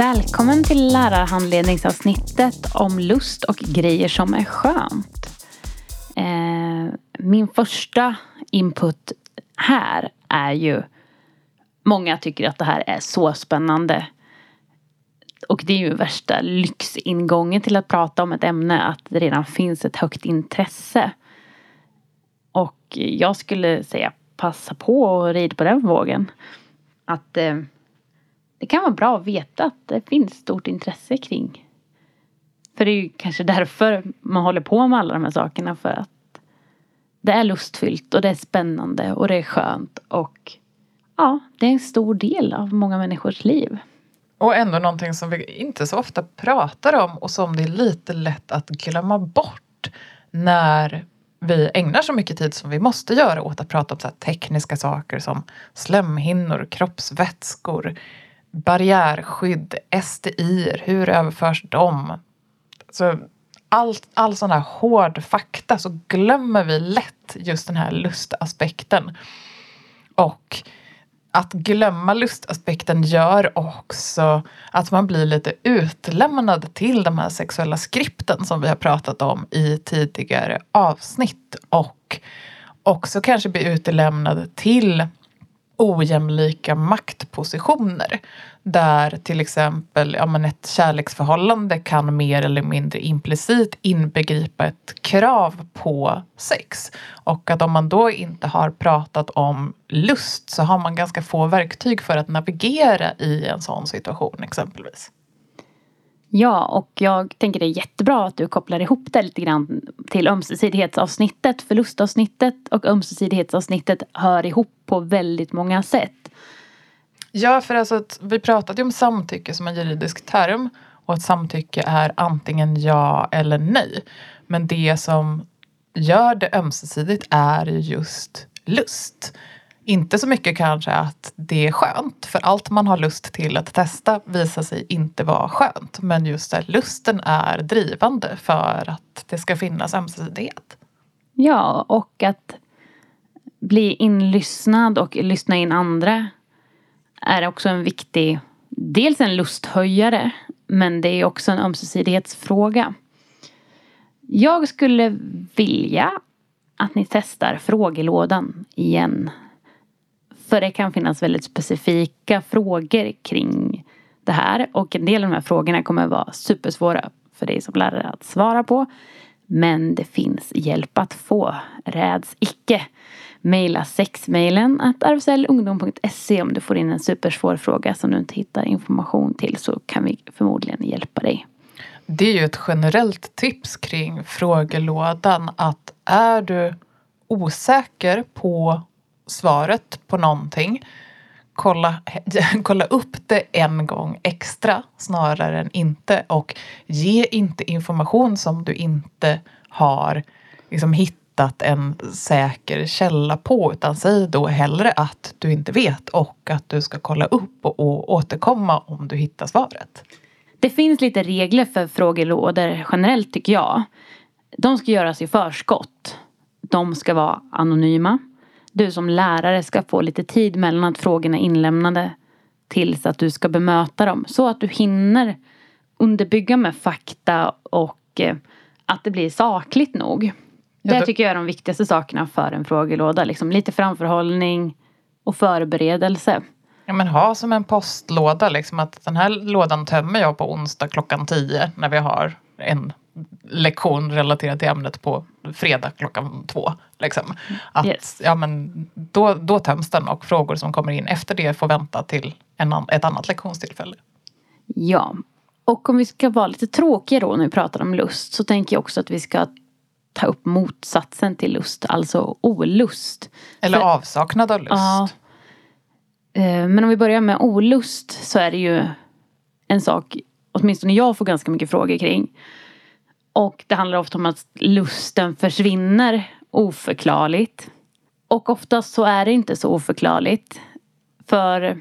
Välkommen till lärarhandledningsavsnittet om lust och grejer som är skönt. Eh, min första input här är ju Många tycker att det här är så spännande. Och det är ju värsta lyxingången till att prata om ett ämne att det redan finns ett högt intresse. Och jag skulle säga passa på och rid på den vågen. Att eh, det kan vara bra att veta att det finns stort intresse kring. För det är ju kanske därför man håller på med alla de här sakerna. För att det är lustfyllt och det är spännande och det är skönt. Och ja, det är en stor del av många människors liv. Och ändå någonting som vi inte så ofta pratar om och som det är lite lätt att glömma bort när vi ägnar så mycket tid som vi måste göra åt att prata om så tekniska saker som slemhinnor, kroppsvätskor, barriärskydd, SDI, hur överförs de? Så all, all sån här hård fakta så glömmer vi lätt just den här lustaspekten. Och att glömma lustaspekten gör också att man blir lite utlämnad till de här sexuella skripten som vi har pratat om i tidigare avsnitt och också kanske blir utlämnad till ojämlika maktpositioner. Där till exempel ja, men ett kärleksförhållande kan mer eller mindre implicit inbegripa ett krav på sex. Och att om man då inte har pratat om lust så har man ganska få verktyg för att navigera i en sån situation exempelvis. Ja, och jag tänker det är jättebra att du kopplar ihop det lite grann till ömsesidighetsavsnittet. Förlustavsnittet och ömsesidighetsavsnittet hör ihop på väldigt många sätt. Ja, för alltså att vi pratade ju om samtycke som en juridisk term och att samtycke är antingen ja eller nej. Men det som gör det ömsesidigt är just lust. Inte så mycket kanske att det är skönt, för allt man har lust till att testa visar sig inte vara skönt. Men just att lusten är drivande för att det ska finnas ömsesidighet. Ja, och att bli inlyssnad och lyssna in andra är också en viktig, dels en lusthöjare, men det är också en ömsesidighetsfråga. Jag skulle vilja att ni testar frågelådan igen för det kan finnas väldigt specifika frågor kring det här och en del av de här frågorna kommer vara supersvåra för dig som lärare att svara på. Men det finns hjälp att få. Räds icke. Maila sexmailen att arvsellungdom.se om du får in en supersvår fråga som du inte hittar information till så kan vi förmodligen hjälpa dig. Det är ju ett generellt tips kring frågelådan att är du osäker på svaret på någonting kolla, kolla upp det en gång extra snarare än inte och ge inte information som du inte har liksom hittat en säker källa på utan säg då hellre att du inte vet och att du ska kolla upp och, och återkomma om du hittar svaret. Det finns lite regler för frågelådor generellt tycker jag. De ska göras i förskott. De ska vara anonyma du som lärare ska få lite tid mellan att frågorna är inlämnade tills att du ska bemöta dem. Så att du hinner underbygga med fakta och eh, att det blir sakligt nog. Ja, det tycker jag är de viktigaste sakerna för en frågelåda. Liksom lite framförhållning och förberedelse. Ja men ha som en postlåda liksom att den här lådan tömmer jag på onsdag klockan tio när vi har en lektion relaterad till ämnet på fredag klockan två. Liksom. Att, yes. ja, men då, då töms den och frågor som kommer in efter det får vänta till en, ett annat lektionstillfälle. Ja, och om vi ska vara lite tråkiga då när vi pratar om lust så tänker jag också att vi ska ta upp motsatsen till lust, alltså olust. Eller För, avsaknad av lust. Ja, eh, men om vi börjar med olust så är det ju en sak, åtminstone jag får ganska mycket frågor kring. Och det handlar ofta om att lusten försvinner oförklarligt. Och oftast så är det inte så oförklarligt. För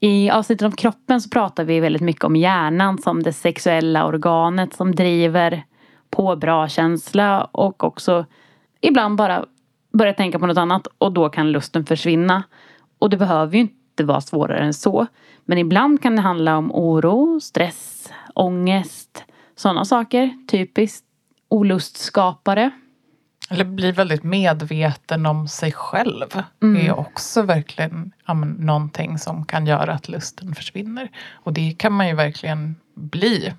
i avsnittet om kroppen så pratar vi väldigt mycket om hjärnan som det sexuella organet som driver på bra känsla och också ibland bara börja tänka på något annat och då kan lusten försvinna. Och det behöver ju inte vara svårare än så. Men ibland kan det handla om oro, stress, ångest, sådana saker. Typiskt olustskapare. Eller bli väldigt medveten om sig själv. Mm. är också verkligen ja, men, någonting som kan göra att lusten försvinner. Och det kan man ju verkligen bli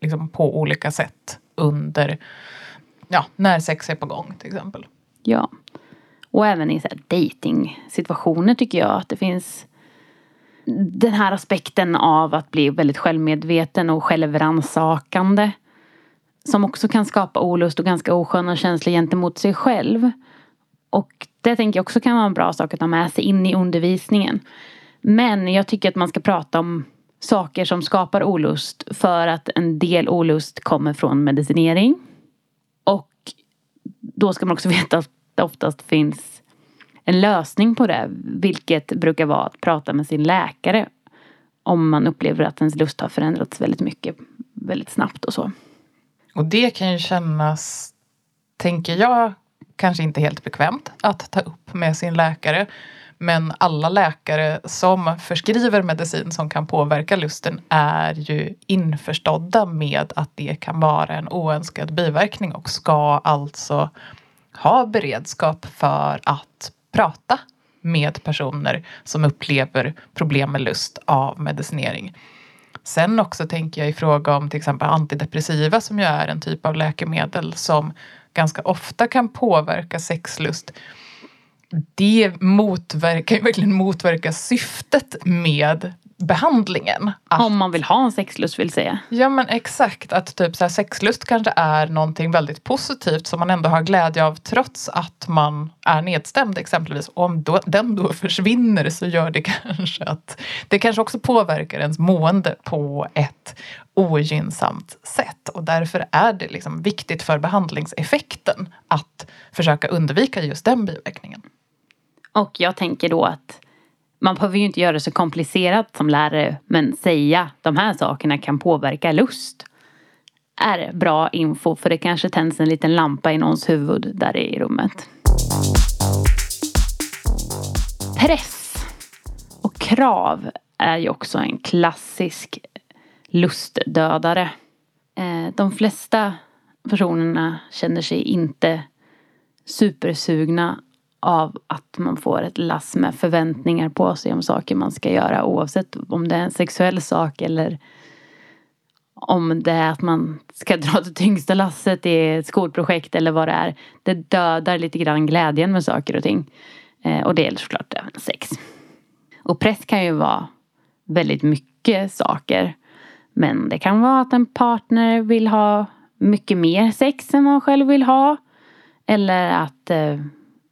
liksom, på olika sätt under ja, när sex är på gång till exempel. Ja. Och även i så här dating situationer tycker jag att det finns den här aspekten av att bli väldigt självmedveten och självransakande. Som också kan skapa olust och ganska osköna känslor gentemot sig själv. Och det tänker jag också kan vara en bra sak att ha med sig in i undervisningen. Men jag tycker att man ska prata om saker som skapar olust för att en del olust kommer från medicinering. Och då ska man också veta att det oftast finns en lösning på det. Vilket brukar vara att prata med sin läkare. Om man upplever att ens lust har förändrats väldigt mycket väldigt snabbt och så. Och det kan ju kännas, tänker jag, kanske inte helt bekvämt att ta upp med sin läkare. Men alla läkare som förskriver medicin som kan påverka lusten är ju införstådda med att det kan vara en oönskad biverkning och ska alltså ha beredskap för att prata med personer som upplever problem med lust av medicinering. Sen också tänker jag i fråga om till exempel antidepressiva som ju är en typ av läkemedel som ganska ofta kan påverka sexlust det motverkar ju verkligen motverka syftet med behandlingen. Att, Om man vill ha en sexlust vill säga. Ja men exakt, att typ så här, sexlust kanske är någonting väldigt positivt som man ändå har glädje av trots att man är nedstämd exempelvis. Och om då, den då försvinner så gör det kanske att det kanske också påverkar ens mående på ett ogynnsamt sätt. Och därför är det liksom viktigt för behandlingseffekten att försöka undvika just den biverkningen. Och jag tänker då att man behöver ju inte göra det så komplicerat som lärare men säga de här sakerna kan påverka lust är bra info för det kanske tänds en liten lampa i någons huvud där i rummet. Press och krav är ju också en klassisk lustdödare. Eh, de flesta personerna känner sig inte supersugna av att man får ett lass med förväntningar på sig om saker man ska göra oavsett om det är en sexuell sak eller om det är att man ska dra det tyngsta lasset i ett skolprojekt eller vad det är. Det dödar lite grann glädjen med saker och ting. Eh, och det gäller såklart även sex. Och press kan ju vara väldigt mycket saker. Men det kan vara att en partner vill ha mycket mer sex än man själv vill ha. Eller att eh,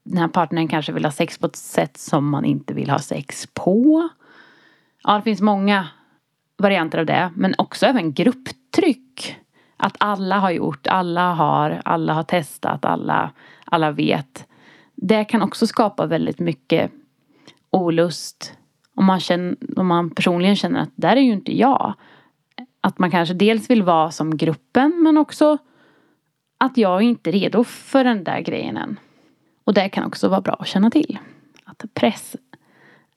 den här partnern kanske vill ha sex på ett sätt som man inte vill ha sex på. Ja, det finns många varianter av det. Men också även grupptryck. Att alla har gjort, alla har, alla har testat, alla, alla vet. Det kan också skapa väldigt mycket olust. Om man, känner, om man personligen känner att där är ju inte jag. Att man kanske dels vill vara som gruppen men också att jag är inte redo för den där grejen än. Och det kan också vara bra att känna till. Att press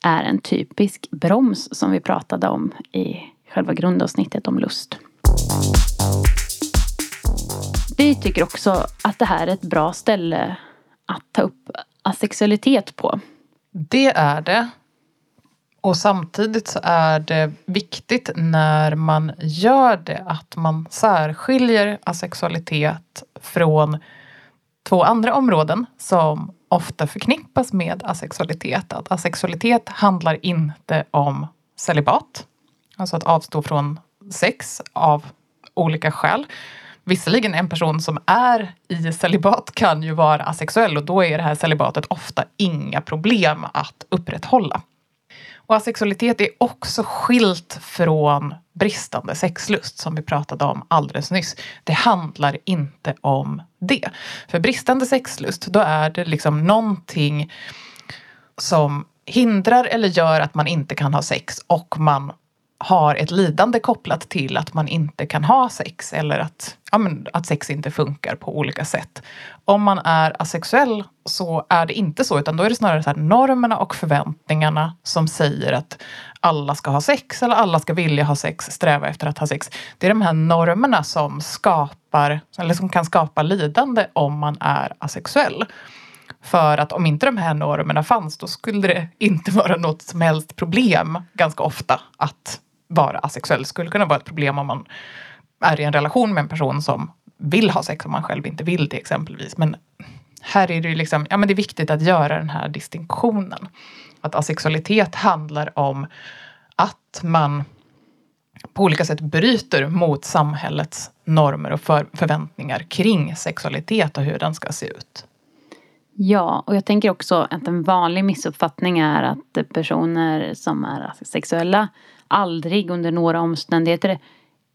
är en typisk broms som vi pratade om i själva grundavsnittet om lust. Vi tycker också att det här är ett bra ställe att ta upp asexualitet på. Det är det. Och samtidigt så är det viktigt när man gör det att man särskiljer asexualitet från två andra områden som ofta förknippas med asexualitet. Att asexualitet handlar inte om celibat, alltså att avstå från sex av olika skäl. Visserligen en person som är i celibat kan ju vara asexuell och då är det här celibatet ofta inga problem att upprätthålla. Och asexualitet är också skilt från bristande sexlust som vi pratade om alldeles nyss. Det handlar inte om det. För bristande sexlust, då är det liksom någonting som hindrar eller gör att man inte kan ha sex och man har ett lidande kopplat till att man inte kan ha sex eller att, ja, men, att sex inte funkar på olika sätt. Om man är asexuell så är det inte så, utan då är det snarare så här, normerna och förväntningarna som säger att alla ska ha sex eller alla ska vilja ha sex, sträva efter att ha sex. Det är de här normerna som skapar, eller som kan skapa lidande om man är asexuell. För att om inte de här normerna fanns då skulle det inte vara något som helst problem ganska ofta att vara asexuell. Det skulle kunna vara ett problem om man är i en relation med en person som vill ha sex om man själv inte vill det exempelvis. Men här är det ju liksom, ja men det är viktigt att göra den här distinktionen. Att asexualitet handlar om att man på olika sätt bryter mot samhällets normer och för förväntningar kring sexualitet och hur den ska se ut. Ja, och jag tänker också att en vanlig missuppfattning är att personer som är sexuella aldrig under några omständigheter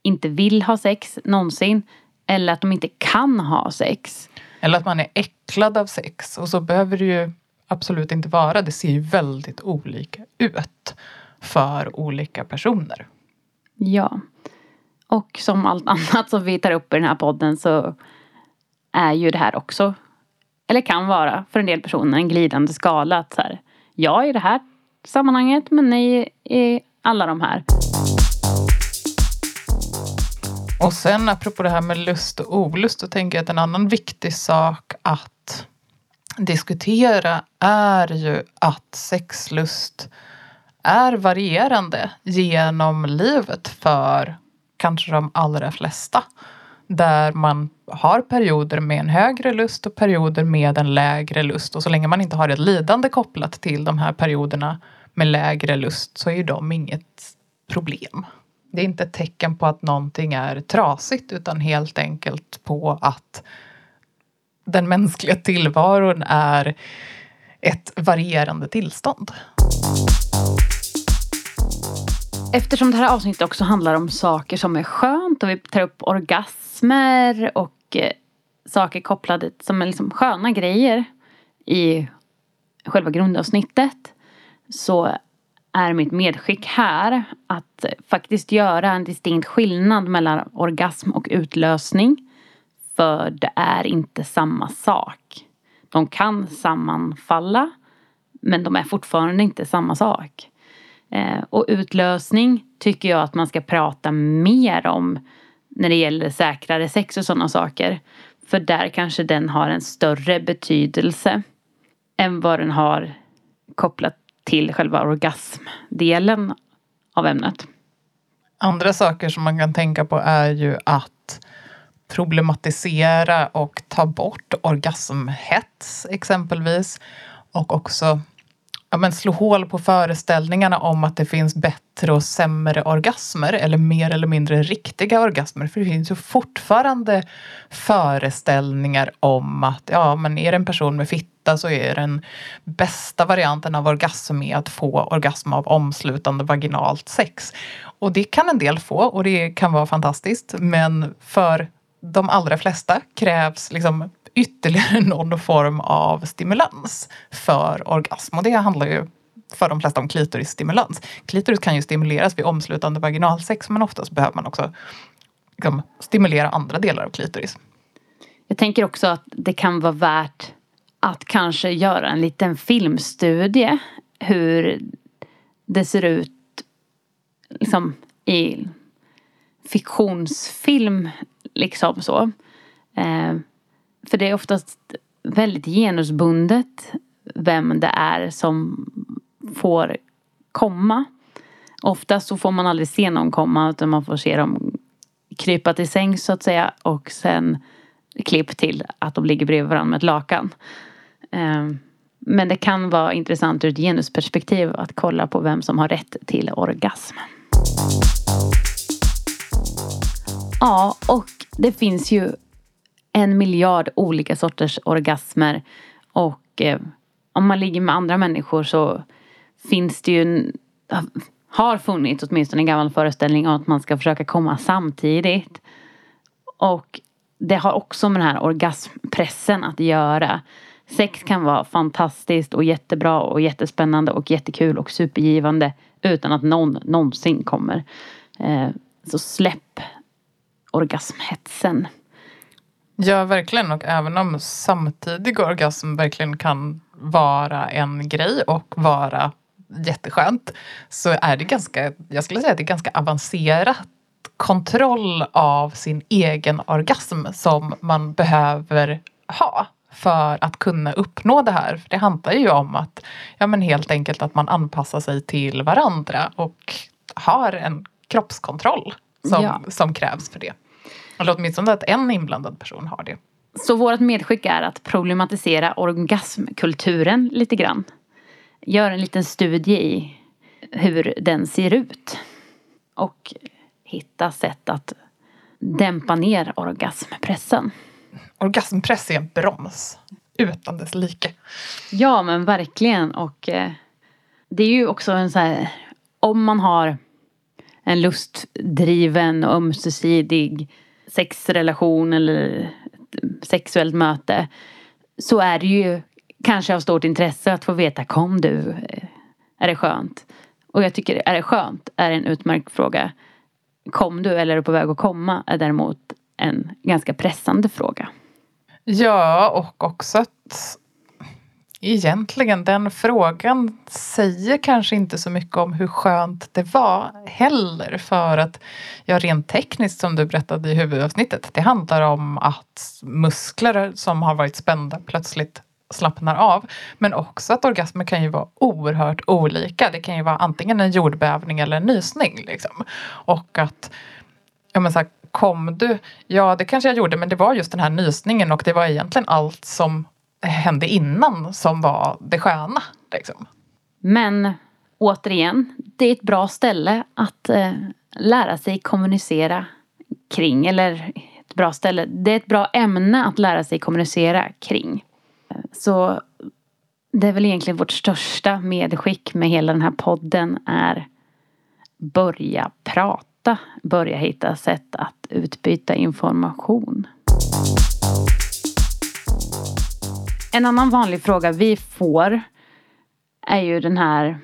inte vill ha sex någonsin. Eller att de inte kan ha sex. Eller att man är äcklad av sex. Och så behöver det ju absolut inte vara. Det ser ju väldigt olika ut för olika personer. Ja. Och som allt annat som vi tar upp i den här podden så är ju det här också, eller kan vara för en del personer, en glidande skala. Att så här, jag är i det här sammanhanget men nej i alla de här. Och sen apropå det här med lust och olust, så tänker jag att en annan viktig sak att diskutera är ju att sexlust är varierande genom livet för kanske de allra flesta. Där man har perioder med en högre lust och perioder med en lägre lust. Och så länge man inte har ett lidande kopplat till de här perioderna med lägre lust så är ju de inget problem. Det är inte ett tecken på att någonting är trasigt utan helt enkelt på att den mänskliga tillvaron är ett varierande tillstånd. Eftersom det här avsnittet också handlar om saker som är skönt och vi tar upp orgasmer och eh, saker kopplade som är liksom sköna grejer i själva grundavsnittet så är mitt medskick här att faktiskt göra en distinkt skillnad mellan orgasm och utlösning. För det är inte samma sak. De kan sammanfalla men de är fortfarande inte samma sak. Eh, och utlösning tycker jag att man ska prata mer om när det gäller säkrare sex och sådana saker. För där kanske den har en större betydelse än vad den har kopplat till själva orgasmdelen av ämnet. Andra saker som man kan tänka på är ju att problematisera och ta bort orgasmhets exempelvis. Och också ja, men slå hål på föreställningarna om att det finns bättre och sämre orgasmer eller mer eller mindre riktiga orgasmer. För det finns ju fortfarande föreställningar om att ja, men är det en person med fitta så är den bästa varianten av orgasm är att få orgasm av omslutande vaginalt sex. Och det kan en del få och det kan vara fantastiskt. Men för de allra flesta krävs liksom ytterligare någon form av stimulans för orgasm. Och det handlar ju för de flesta om klitorisstimulans. Klitoris kan ju stimuleras vid omslutande vaginalsex men oftast behöver man också liksom, stimulera andra delar av klitoris. Jag tänker också att det kan vara värt att kanske göra en liten filmstudie hur det ser ut liksom i fiktionsfilm liksom så. Eh, för det är oftast väldigt genusbundet vem det är som får komma. Oftast så får man aldrig se någon komma utan man får se dem krypa till sängs så att säga och sen klipp till att de ligger bredvid varandra med ett lakan. Ehm, men det kan vara intressant ur ett genusperspektiv att kolla på vem som har rätt till orgasm. Ja, och det finns ju en miljard olika sorters orgasmer. Och eh, om man ligger med andra människor så finns det ju har funnits åtminstone en gammal föreställning om att man ska försöka komma samtidigt. Och det har också med den här orgasmpressen att göra. Sex kan vara fantastiskt och jättebra och jättespännande och jättekul och supergivande utan att någon någonsin kommer. Eh, så släpp orgasmhetsen. Ja, verkligen. Och även om samtidig orgasm verkligen kan vara en grej och vara jätteskönt så är det ganska, jag skulle säga att det är ganska avancerat kontroll av sin egen orgasm som man behöver ha för att kunna uppnå det här. För det handlar ju om att ja, men helt enkelt att man anpassar sig till varandra och har en kroppskontroll som, ja. som krävs för det. Eller åtminstone att en inblandad person har det. Så vårt medskick är att problematisera orgasmkulturen lite grann. Gör en liten studie i hur den ser ut. Och hitta sätt att dämpa ner orgasmpressen. Orgasmpress är en broms utan dess like. Ja men verkligen och eh, det är ju också en så här om man har en lustdriven och ömsesidig sexrelation eller sexuellt möte så är det ju kanske av stort intresse att få veta kom du? Eh, är det skönt? Och jag tycker är det skönt är en utmärkt fråga. Kom du eller är du på väg att komma är däremot en ganska pressande fråga. Ja och också att egentligen den frågan säger kanske inte så mycket om hur skönt det var heller för att ja rent tekniskt som du berättade i huvudavsnittet det handlar om att muskler som har varit spända plötsligt slappnar av. Men också att orgasmer kan ju vara oerhört olika. Det kan ju vara antingen en jordbävning eller en nysning. Liksom. Och att ja, men så här, kom du? Ja, det kanske jag gjorde, men det var just den här nysningen och det var egentligen allt som hände innan som var det sköna. Liksom. Men återigen, det är ett bra ställe att eh, lära sig kommunicera kring. Eller ett bra ställe, det är ett bra ämne att lära sig kommunicera kring. Så det är väl egentligen vårt största medskick med hela den här podden är börja prata. Börja hitta sätt att utbyta information. En annan vanlig fråga vi får är ju den här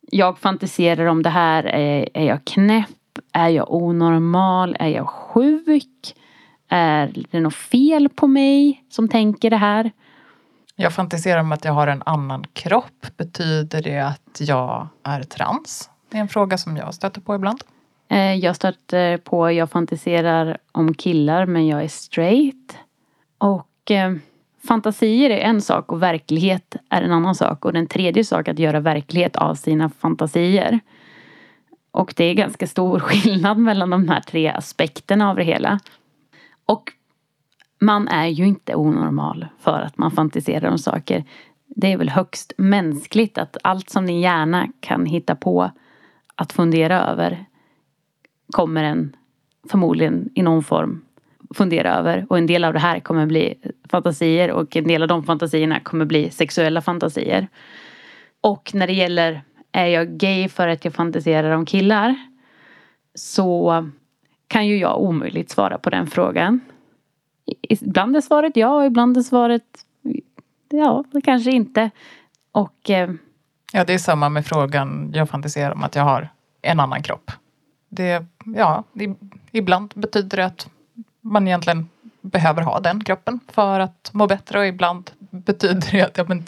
Jag fantiserar om det här. Är, är jag knäpp? Är jag onormal? Är jag sjuk? Är det något fel på mig som tänker det här? Jag fantiserar om att jag har en annan kropp. Betyder det att jag är trans? Det är en fråga som jag stöter på ibland. Eh, jag stöter på, jag fantiserar om killar men jag är straight. Och eh, fantasier är en sak och verklighet är en annan sak. Och den tredje sak att göra verklighet av sina fantasier. Och det är ganska stor skillnad mellan de här tre aspekterna av det hela. Och man är ju inte onormal för att man fantiserar om saker. Det är väl högst mänskligt att allt som din hjärna kan hitta på att fundera över kommer en förmodligen i någon form fundera över. Och en del av det här kommer bli fantasier och en del av de fantasierna kommer bli sexuella fantasier. Och när det gäller är jag gay för att jag fantiserar om killar så kan ju jag omöjligt svara på den frågan. Ibland är svaret ja och ibland är svaret ja, kanske inte. Och... Eh, ja, det är samma med frågan jag fantiserar om att jag har en annan kropp. Det, ja, ibland betyder det att man egentligen behöver ha den kroppen för att må bättre och ibland betyder det att ja, men,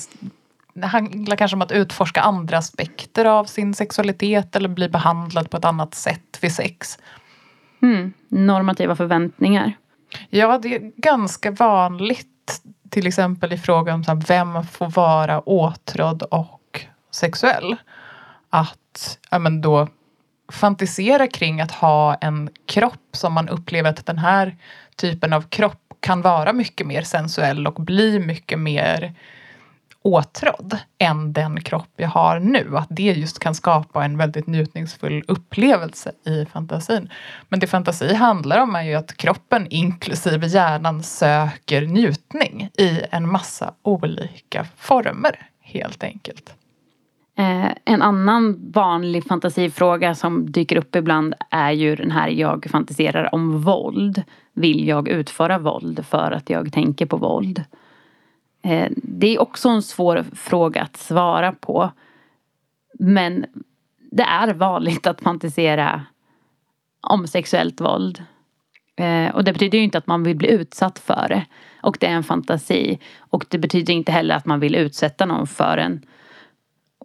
det handlar kanske om att utforska andra aspekter av sin sexualitet eller bli behandlad på ett annat sätt vid sex. Mm, normativa förväntningar. Ja, det är ganska vanligt till exempel i fråga om så här, vem får vara åtrådd och sexuell. Att ja, men då fantisera kring att ha en kropp som man upplever att den här typen av kropp kan vara mycket mer sensuell och bli mycket mer åtrådd än den kropp jag har nu. Att det just kan skapa en väldigt njutningsfull upplevelse i fantasin. Men det fantasi handlar om är ju att kroppen inklusive hjärnan söker njutning i en massa olika former helt enkelt. Eh, en annan vanlig fantasifråga som dyker upp ibland är ju den här jag fantiserar om våld. Vill jag utföra våld för att jag tänker på våld? Eh, det är också en svår fråga att svara på. Men det är vanligt att fantisera om sexuellt våld. Eh, och det betyder ju inte att man vill bli utsatt för det. Och det är en fantasi. Och det betyder inte heller att man vill utsätta någon för en.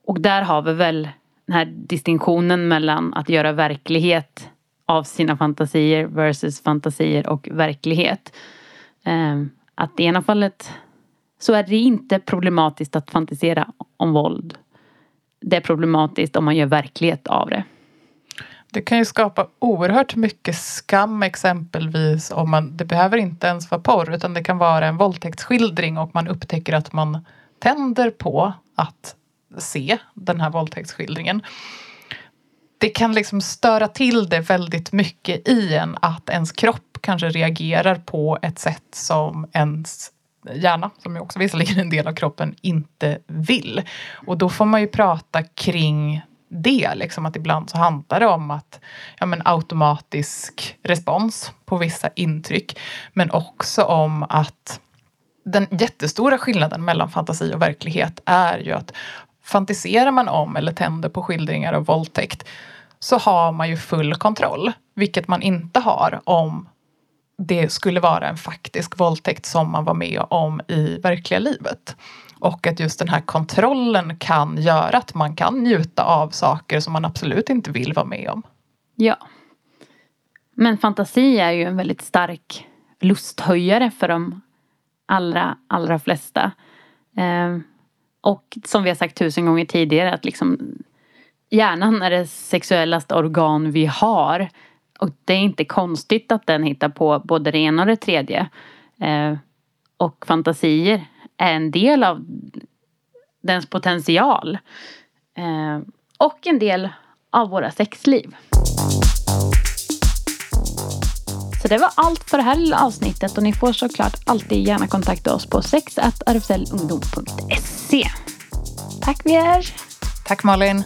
Och där har vi väl den här distinktionen mellan att göra verklighet av sina fantasier versus fantasier och verklighet. Ehm, att i ena fallet så är det inte problematiskt att fantisera om våld. Det är problematiskt om man gör verklighet av det. Det kan ju skapa oerhört mycket skam exempelvis om man, det behöver inte ens vara porr utan det kan vara en våldtäktsskildring och man upptäcker att man tänder på att se den här våldtäktsskildringen. Det kan liksom störa till det väldigt mycket i en att ens kropp kanske reagerar på ett sätt som ens hjärna, som ju också visserligen är en del av kroppen, inte vill. Och då får man ju prata kring det. Liksom att ibland så handlar det om att ja, men automatisk respons på vissa intryck. Men också om att den jättestora skillnaden mellan fantasi och verklighet är ju att fantiserar man om eller tänder på skildringar av våldtäkt så har man ju full kontroll, vilket man inte har om det skulle vara en faktisk våldtäkt som man var med om i verkliga livet. Och att just den här kontrollen kan göra att man kan njuta av saker som man absolut inte vill vara med om. Ja. Men fantasi är ju en väldigt stark lusthöjare för de allra, allra flesta. Ehm, och som vi har sagt tusen gånger tidigare att liksom hjärnan är det sexuellaste organ vi har. Och det är inte konstigt att den hittar på både det ena och det tredje. Eh, och fantasier är en del av dens potential. Eh, och en del av våra sexliv. Så det var allt för det här lilla avsnittet och ni får såklart alltid gärna kontakta oss på sexrfslungdom.se. Tack Vier! Tack Malin!